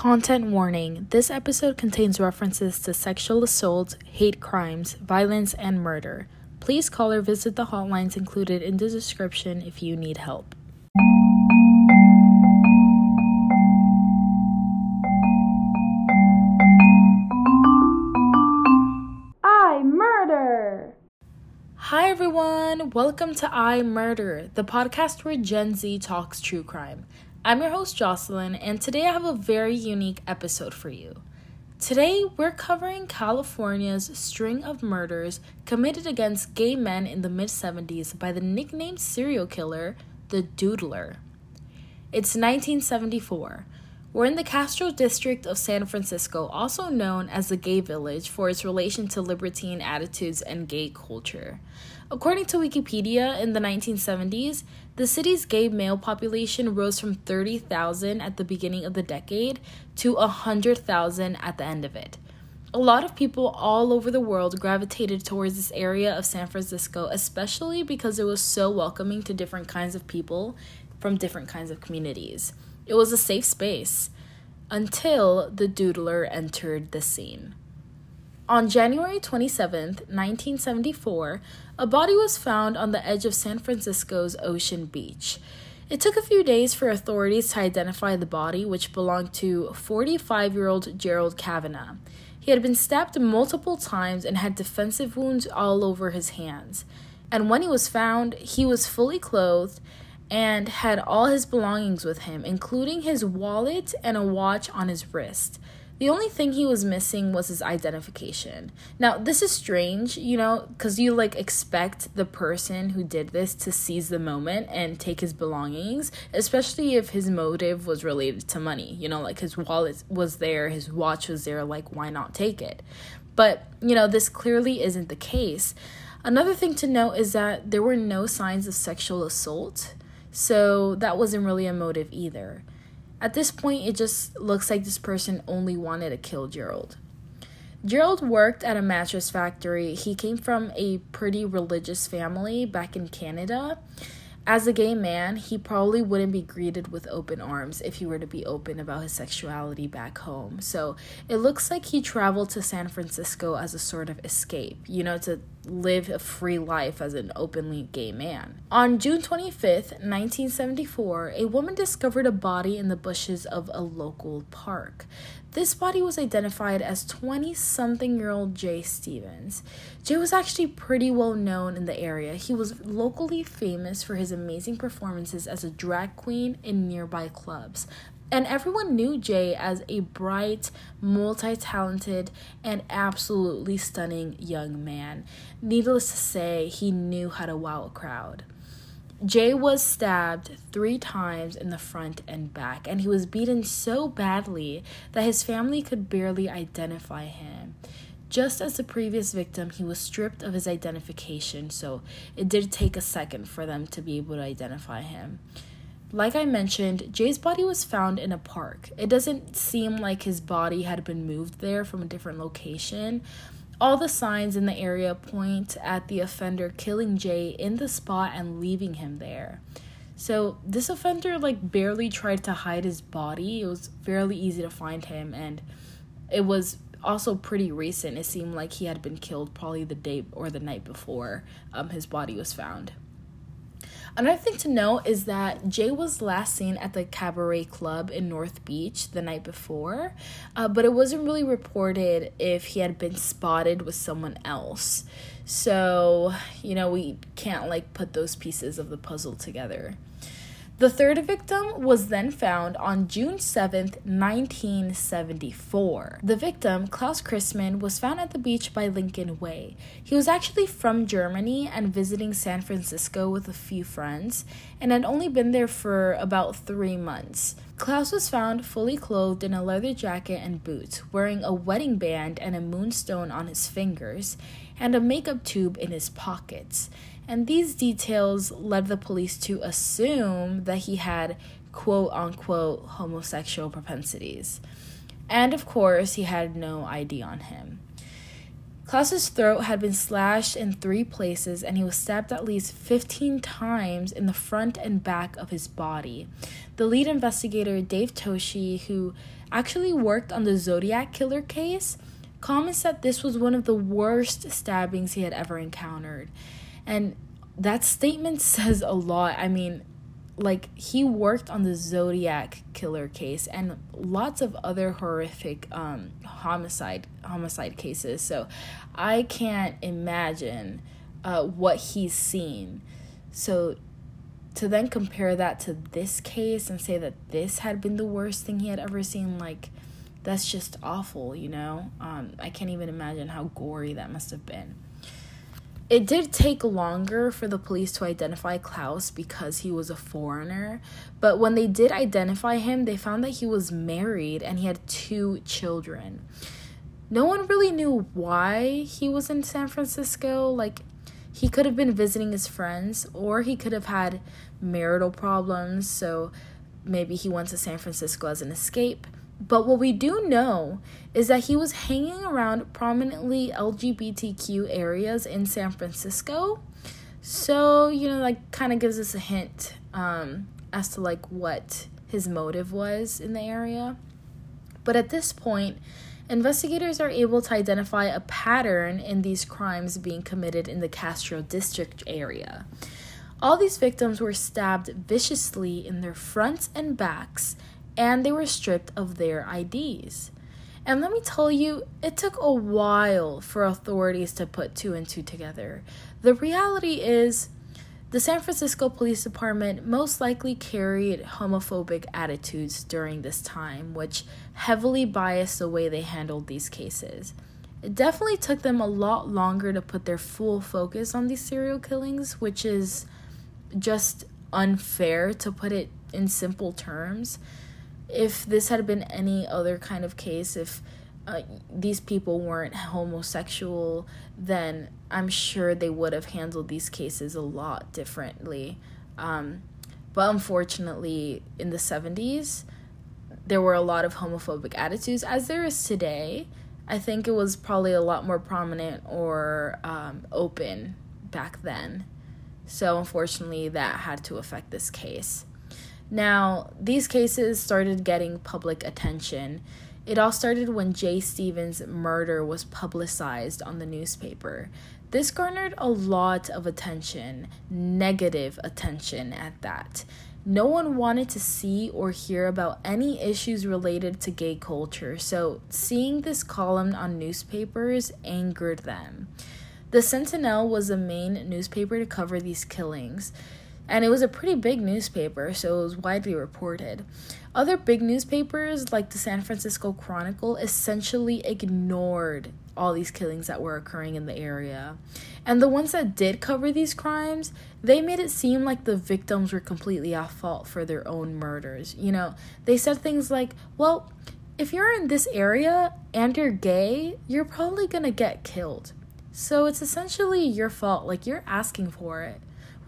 Content warning this episode contains references to sexual assault, hate crimes, violence, and murder. Please call or visit the hotlines included in the description if you need help. I murder! Hi everyone, welcome to I Murder, the podcast where Gen Z talks true crime. I'm your host Joselyn, and today I have a very unique episode for you. Today, we're covering California's string of murders committed against gay men in the mid 70s by the nicknamed serial killer, the Doodler. It's 1974. We're in the Castro district of San Francisco, also known as the Gay Village for its relation to libertine attitudes and gay culture. According to Wikipedia, in the 1970s, the city's gay male population rose from 30,000 at the beginning of the decade to 100,000 at the end of it. A lot of people all over the world gravitated towards this area of San Francisco, especially because it was so welcoming to different kinds of people from different kinds of communities. It was a safe space until the doodler entered the scene. On January 27, 1974, a body was found on the edge of San Francisco's Ocean Beach. It took a few days for authorities to identify the body, which belonged to 45 year old Gerald Cavanagh. He had been stabbed multiple times and had defensive wounds all over his hands. And when he was found, he was fully clothed and had all his belongings with him, including his wallet and a watch on his wrist. The only thing he was missing was his identification. Now, this is strange, you know, because you like expect the person who did this to seize the moment and take his belongings, especially if his motive was related to money. You know, like his wallet was there, his watch was there, like, why not take it? But, you know, this clearly isn't the case. Another thing to note is that there were no signs of sexual assault, so that wasn't really a motive either. At this point, it just looks like this person only wanted to kill Gerald. Gerald worked at a mattress factory. He came from a pretty religious family back in Canada. As a gay man, he probably wouldn't be greeted with open arms if he were to be open about his sexuality back home. So it looks like he traveled to San Francisco as a sort of escape, you know, to live a free life as an openly gay man. On June 25th, 1974, a woman discovered a body in the bushes of a local park. This body was identified as 20 something year old Jae Stevens. Jae was actually pretty well known in the area. He was locally famous for his amazing performances as a drag queen in nearby clubs. And everyone knew Jae as a bright, multi talented, and absolutely stunning young man. Needless to say, he knew how to wow a crowd. Jae was stabbed three times in the front and back, and he was beaten so badly that his family could barely identify him. Just as the previous victim, he was stripped of his identification, so it did take a second for them to be able to identify him. Like I mentioned, Jae's body was found in a park. It doesn't seem like his body had been moved there from a different location. All the signs in the area point at the offender killing Jae in the spot and leaving him there. So this offender like barely tried to hide his body. It was fairly easy to find him and it was also pretty recent. It seemed like he had been killed probably the day or the night before um, his body was found. Another thing to note is that Jae was last seen at the Cabaret Club in North Beach the night before, uh, but it wasn't really reported if he had been spotted with someone else. So, you know, we can't like put those pieces of the puzzle together. The third victim was then found on June 7th, 1974. The victim, Klaus Christmann, was found at the beach by Lincoln Way. He was actually from Germany and visiting San Francisco with a few friends and had only been there for about three months. Klaus was found fully clothed in a leather jacket and boots, wearing a wedding band and a moonstone on his fingers, and a makeup tube in his pockets and these details led the police to assume that he had quote unquote homosexual propensities. And of course, he had no ID on him. Klaus's throat had been slashed in three places, and he was stabbed at least 15 times in the front and back of his body. The lead investigator, Dave Toschi, who actually worked on the Zodiac killer case, comments that this was one of the worst stabbings he had ever encountered. And that statement says a lot. I mean, like he worked on the Zodiac killer case and lots of other horrific um, homicide homicide cases. So I can't imagine uh, what he's seen. So to then compare that to this case and say that this had been the worst thing he had ever seen, like that's just awful, you know? Um, I can't even imagine how gory that must have been. It did take longer for the police to identify Klaus because he was a foreigner, but when they did identify him, they found that he was married and he had two children. No one really knew why he was in San Francisco. Like, he could have been visiting his friends, or he could have had marital problems, so maybe he went to San Francisco as an escape. But what we do know is that he was hanging around prominently LGBTQ areas in San Francisco. So, you know, like kind of gives us a hint um, as to like what his motive was in the area. But at this point, investigators are able to identify a pattern in these crimes being committed in the Castro district area. All these victims were stabbed viciously in their fronts and backs and they were stripped of their IDs. And let me tell you, it took a while for authorities to put two and two together. The reality is, the San Francisco Police Department most likely carried homophobic attitudes during this time, which heavily biased the way they handled these cases. It definitely took them a lot longer to put their full focus on these serial killings, which is just unfair to put it in simple terms if this had been any other kind of case, if uh, these people weren't homosexual, then I'm sure they would have handled these cases a lot differently. Um, but unfortunately, in the 70s, there were a lot of homophobic attitudes, as there is today. I think it was probably a lot more prominent or um, open back then. So, unfortunately, that had to affect this case. Now, these cases started getting public attention. It all started when Jae Stevens' murder was publicized on the newspaper. This garnered a lot of attention, negative attention at that. No one wanted to see or hear about any issues related to gay culture, so seeing this column on newspapers angered them. The Sentinel was the main newspaper to cover these killings and it was a pretty big newspaper, so it was widely reported. Other big newspapers, like the San Francisco Chronicle, essentially ignored all these killings that were occurring in the area. And the ones that did cover these crimes, they made it seem like the victims were completely at fault for their own murders. You know, they said things like, well, if you're in this area and you're gay, you're probably gonna get killed. So it's essentially your fault, like you're asking for it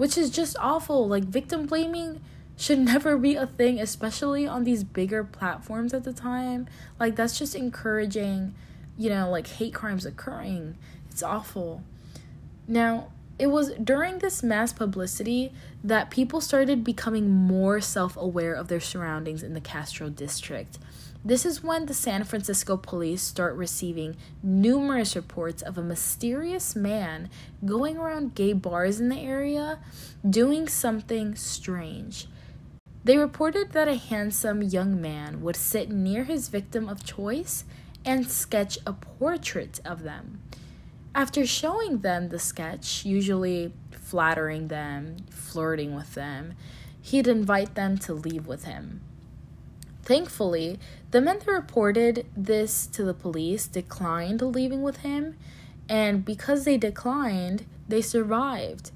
which is just awful. Like victim blaming should never be a thing, especially on these bigger platforms at the time. Like that's just encouraging, you know, like hate crimes occurring. It's awful. Now, it was during this mass publicity that people started becoming more self aware of their surroundings in the Castro district. This is when the San Francisco police start receiving numerous reports of a mysterious man going around gay bars in the area doing something strange. They reported that a handsome young man would sit near his victim of choice and sketch a portrait of them. After showing them the sketch, usually flattering them, flirting with them, he'd invite them to leave with him. Thankfully, the men that reported this to the police declined leaving with him, and because they declined, they survived.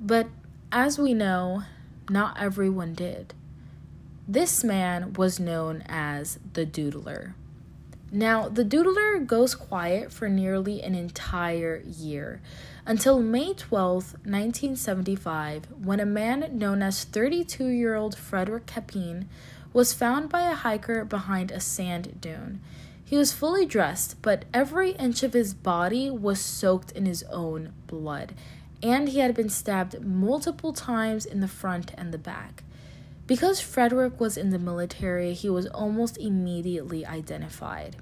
But as we know, not everyone did. This man was known as the Doodler. Now, the Doodler goes quiet for nearly an entire year until May 12, 1975, when a man known as 32 year old Frederick Capin was found by a hiker behind a sand dune. He was fully dressed, but every inch of his body was soaked in his own blood, and he had been stabbed multiple times in the front and the back. Because Frederick was in the military, he was almost immediately identified.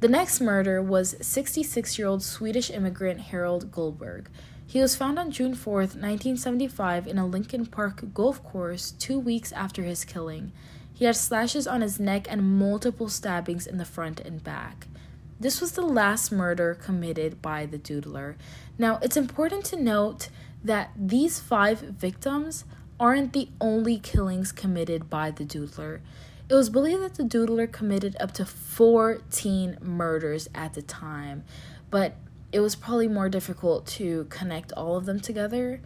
The next murder was 66 year old Swedish immigrant Harald Gullberg. He was found on June 4, 1975, in a Lincoln Park golf course two weeks after his killing. He had slashes on his neck and multiple stabbings in the front and back. This was the last murder committed by the doodler. Now, it's important to note that these five victims aren't the only killings committed by the doodler. It was believed that the doodler committed up to 14 murders at the time, but it was probably more difficult to connect all of them together,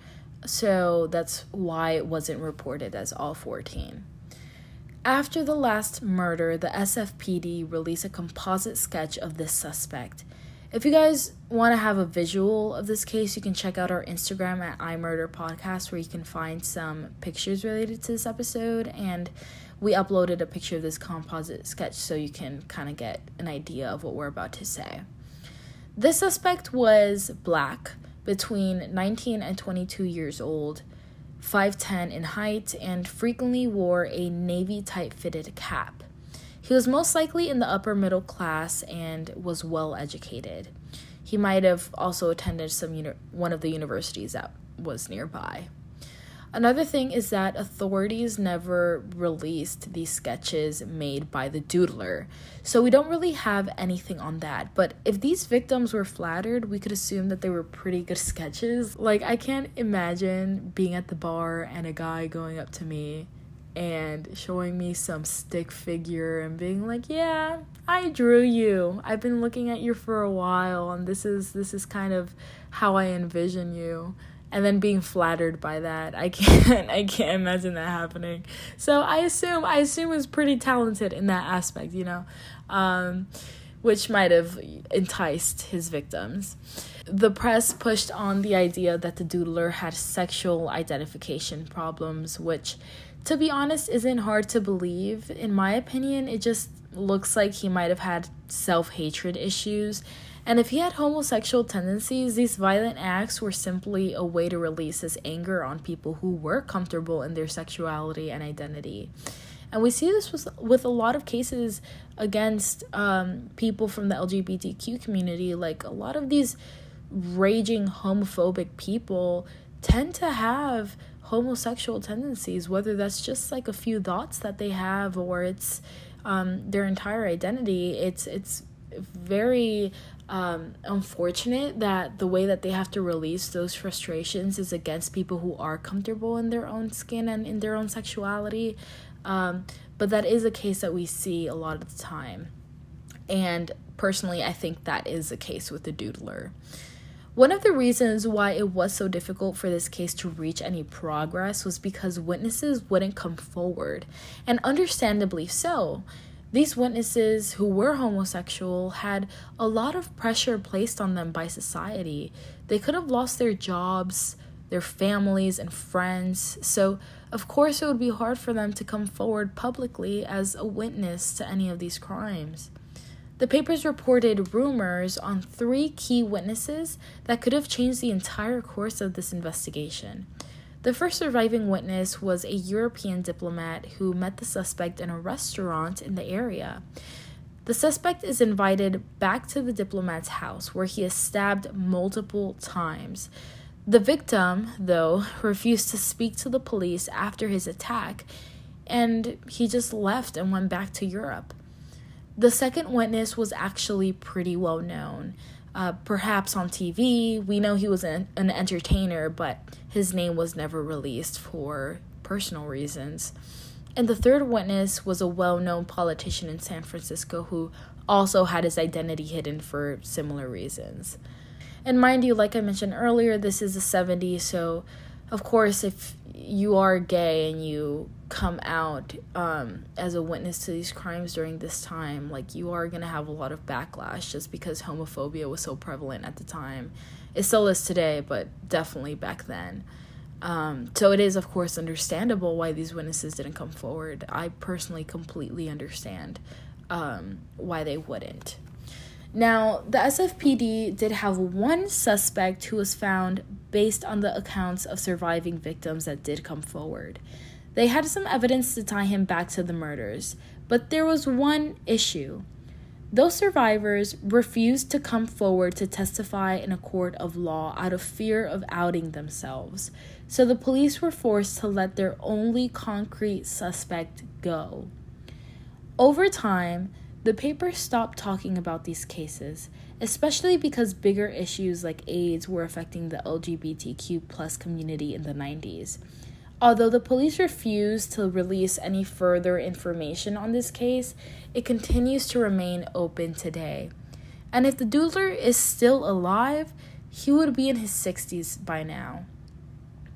so that's why it wasn't reported as all 14. After the last murder, the SFPD released a composite sketch of this suspect. If you guys want to have a visual of this case, you can check out our Instagram at iMurder Podcast, where you can find some pictures related to this episode. And we uploaded a picture of this composite sketch so you can kind of get an idea of what we're about to say. This suspect was black, between 19 and 22 years old 5'10 in height, and frequently wore a navy tight fitted cap. He was most likely in the upper middle class and was well educated. He might have also attended some uni- one of the universities that was nearby. Another thing is that authorities never released these sketches made by the doodler, so we don't really have anything on that. But if these victims were flattered, we could assume that they were pretty good sketches. Like, I can't imagine being at the bar and a guy going up to me and showing me some stick figure and being like, "Yeah, I drew you. I've been looking at you for a while and this is this is kind of how I envision you." And then being flattered by that. I can't I can't imagine that happening. So I assume I assume was pretty talented in that aspect, you know. Um, which might have enticed his victims. The press pushed on the idea that the doodler had sexual identification problems, which, to be honest, isn't hard to believe. In my opinion, it just looks like he might have had self hatred issues and if he had homosexual tendencies, these violent acts were simply a way to release his anger on people who were comfortable in their sexuality and identity. And we see this with, with a lot of cases against um, people from the LGBTQ community. Like a lot of these raging homophobic people tend to have homosexual tendencies, whether that's just like a few thoughts that they have or it's um, their entire identity. It's it's very um, unfortunate that the way that they have to release those frustrations is against people who are comfortable in their own skin and in their own sexuality. Um, but that is a case that we see a lot of the time. And personally, I think that is the case with the doodler. One of the reasons why it was so difficult for this case to reach any progress was because witnesses wouldn't come forward, and understandably so. These witnesses who were homosexual had a lot of pressure placed on them by society. They could have lost their jobs, their families, and friends. So, of course, it would be hard for them to come forward publicly as a witness to any of these crimes. The papers reported rumors on three key witnesses that could have changed the entire course of this investigation. The first surviving witness was a European diplomat who met the suspect in a restaurant in the area. The suspect is invited back to the diplomat's house where he is stabbed multiple times. The victim, though, refused to speak to the police after his attack and he just left and went back to Europe. The second witness was actually pretty well known uh, perhaps on TV. We know he was an, an entertainer, but his name was never released for personal reasons. And the third witness was a well known politician in San Francisco who also had his identity hidden for similar reasons. And mind you, like I mentioned earlier, this is the 70s, so of course, if you are gay and you come out um, as a witness to these crimes during this time, like you are gonna have a lot of backlash just because homophobia was so prevalent at the time. It still is today, but definitely back then. Um, so it is, of course, understandable why these witnesses didn't come forward. I personally completely understand. um, why they wouldn't. Now, the SFPD did have one suspect who was found based on the accounts of surviving victims that did come forward. They had some evidence to tie him back to the murders, but there was one issue. Those survivors refused to come forward to testify in a court of law out of fear of outing themselves, so the police were forced to let their only concrete suspect go. Over time, the paper stopped talking about these cases, especially because bigger issues like AIDS were affecting the LGBTQ plus community in the 90s. Although the police refused to release any further information on this case, it continues to remain open today. And if the doodler is still alive, he would be in his 60s by now.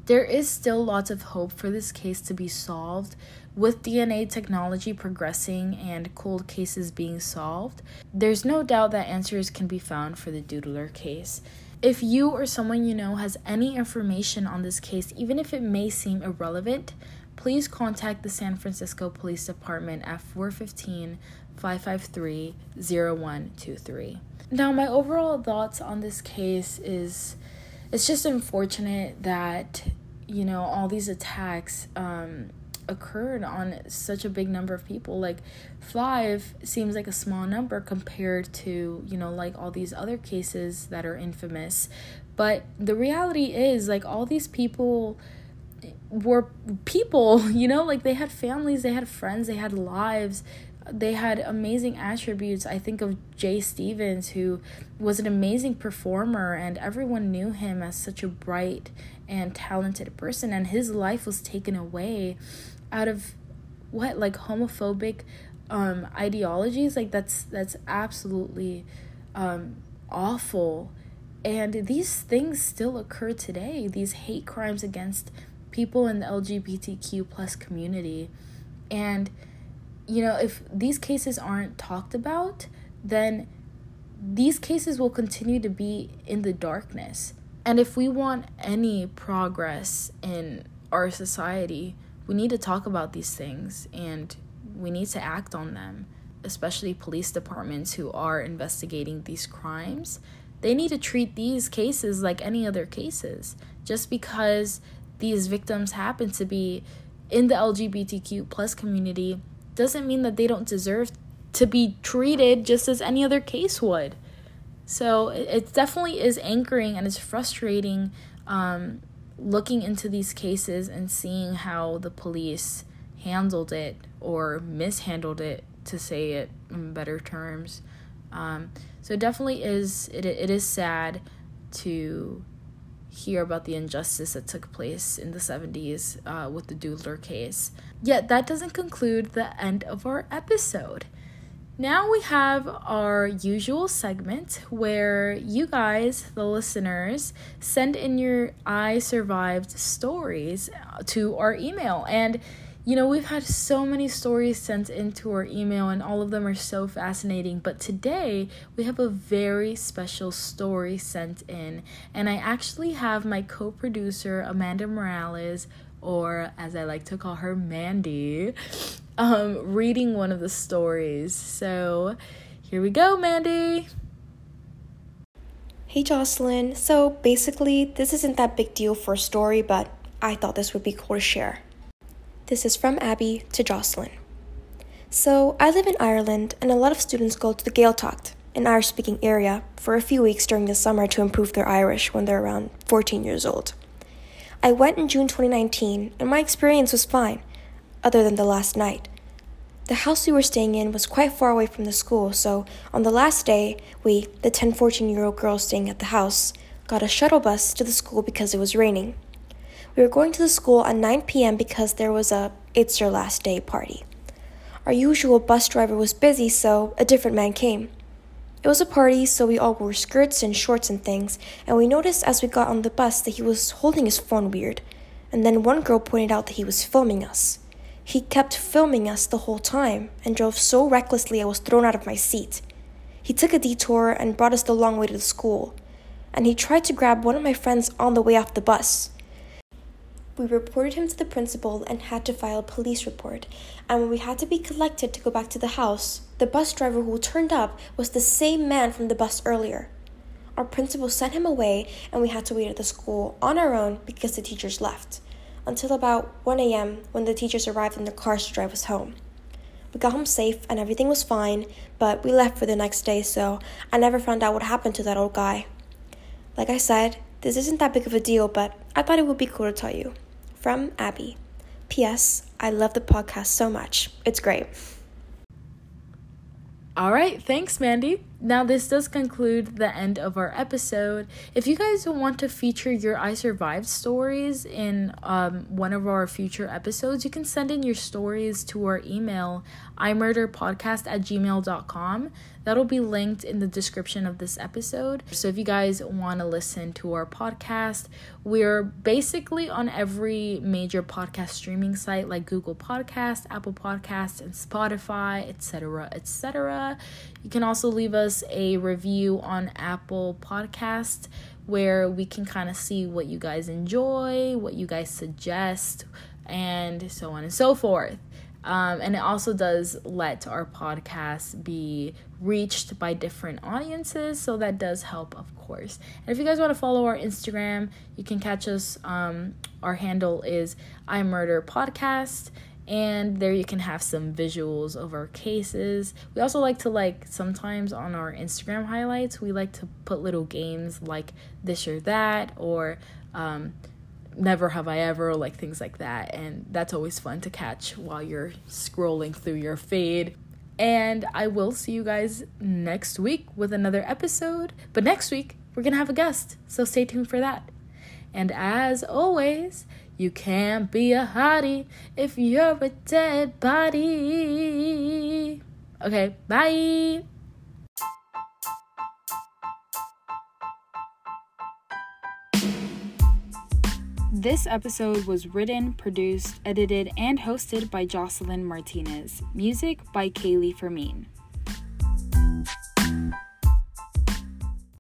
There is still lots of hope for this case to be solved, with DNA technology progressing and cold cases being solved. There's no doubt that answers can be found for the Doodler case. If you or someone you know has any information on this case, even if it may seem irrelevant, please contact the San Francisco Police Department at 415 553 0123. Now, my overall thoughts on this case is it's just unfortunate that, you know, all these attacks um, occurred on such a big number of people. Like five seems like a small number compared to you know like all these other cases that are infamous. But the reality is like all these people were people you know? Like they had families they had friends they had lives they had amazing attributes. I think of Jae Stevens, who was an amazing performer, and everyone knew him as such a bright and talented person, and his life was taken away out of what like homophobic um ideologies? Like that's that's absolutely um awful. And these things still occur today these hate crimes against people in the lgbtq plus community. And you know if these cases aren't talked about then these cases will continue to be in the darkness and if we want any progress in our society we need to talk about these things and we need to act on them, especially police departments who are investigating these crimes. They need to treat these cases like any other cases. Just because these victims happen to be in the LGBTQ plus community doesn't mean that they don't deserve to be treated just as any other case would. So it definitely is anchoring and it's frustrating um, looking into these cases and seeing how the police handled it or mishandled it to say it in better terms um, so it definitely is it, it is sad to hear about the injustice that took place in the 70s uh, with the doodler case yet that doesn't conclude the end of our episode now we have our usual segment where you guys, the listeners, send in your I survived stories to our email. And you know, we've had so many stories sent into our email, and all of them are so fascinating. But today, we have a very special story sent in, and I actually have my co producer, Amanda Morales, or as I like to call her, Mandy, um, reading one of the stories. So here we go, Mandy. Hey Joselyn. So basically, this isn't that big deal for a story, but I thought this would be cool to share. This is from Abby to Joselyn. So I live in Ireland, and a lot of students go to the Gaeltacht, an Irish speaking area, for a few weeks during the summer to improve their Irish when they're around 14 years old. I went in June 2019, and my experience was fine other than the last night. The house we were staying in was quite far away from the school, so on the last day, we, the 10 14 year old girls staying at the house, got a shuttle bus to the school because it was raining. We were going to the school at 9 p.m. because there was a It's Your Last Day party. Our usual bus driver was busy, so a different man came. It was a party, so we all wore skirts and shorts and things, and we noticed as we got on the bus that he was holding his phone weird. And then one girl pointed out that he was filming us. He kept filming us the whole time and drove so recklessly I was thrown out of my seat. He took a detour and brought us the long way to the school, and he tried to grab one of my friends on the way off the bus. We reported him to the principal and had to file a police report, and when we had to be collected to go back to the house, the bus driver who turned up was the same man from the bus earlier. Our principal sent him away, and we had to wait at the school on our own because the teachers left, until about 1 a.m. when the teachers arrived in their cars to drive us home. We got home safe and everything was fine, but we left for the next day, so I never found out what happened to that old guy. Like I said, this isn't that big of a deal, but I thought it would be cool to tell you. From Abby. P.S. I love the podcast so much. It's great. All right, thanks, Mandy. Now, this does conclude the end of our episode. If you guys want to feature your I Survived stories in um, one of our future episodes, you can send in your stories to our email, imurderpodcast at gmail.com. That'll be linked in the description of this episode. So if you guys want to listen to our podcast, we're basically on every major podcast streaming site like Google Podcast, Apple Podcast, and Spotify, etc., etc. You can also leave us a review on Apple Podcast where we can kind of see what you guys enjoy, what you guys suggest, and so on and so forth. Um, and it also does let our podcast be reached by different audiences, so that does help, of course. And if you guys want to follow our Instagram, you can catch us. Um, our handle is I Murder Podcast, and there you can have some visuals of our cases. We also like to like sometimes on our Instagram highlights, we like to put little games like this or that or. Um, never have I ever, like things like that. And that's always fun to catch while you're scrolling through your feed. And I will see you guys next week with another episode. But next week, we're going to have a guest. So stay tuned for that. And as always, you can't be a hottie if you're a dead body. Okay, bye. This episode was written, produced, edited, and hosted by Joselyn Martinez. Music by Kaylee Fermin.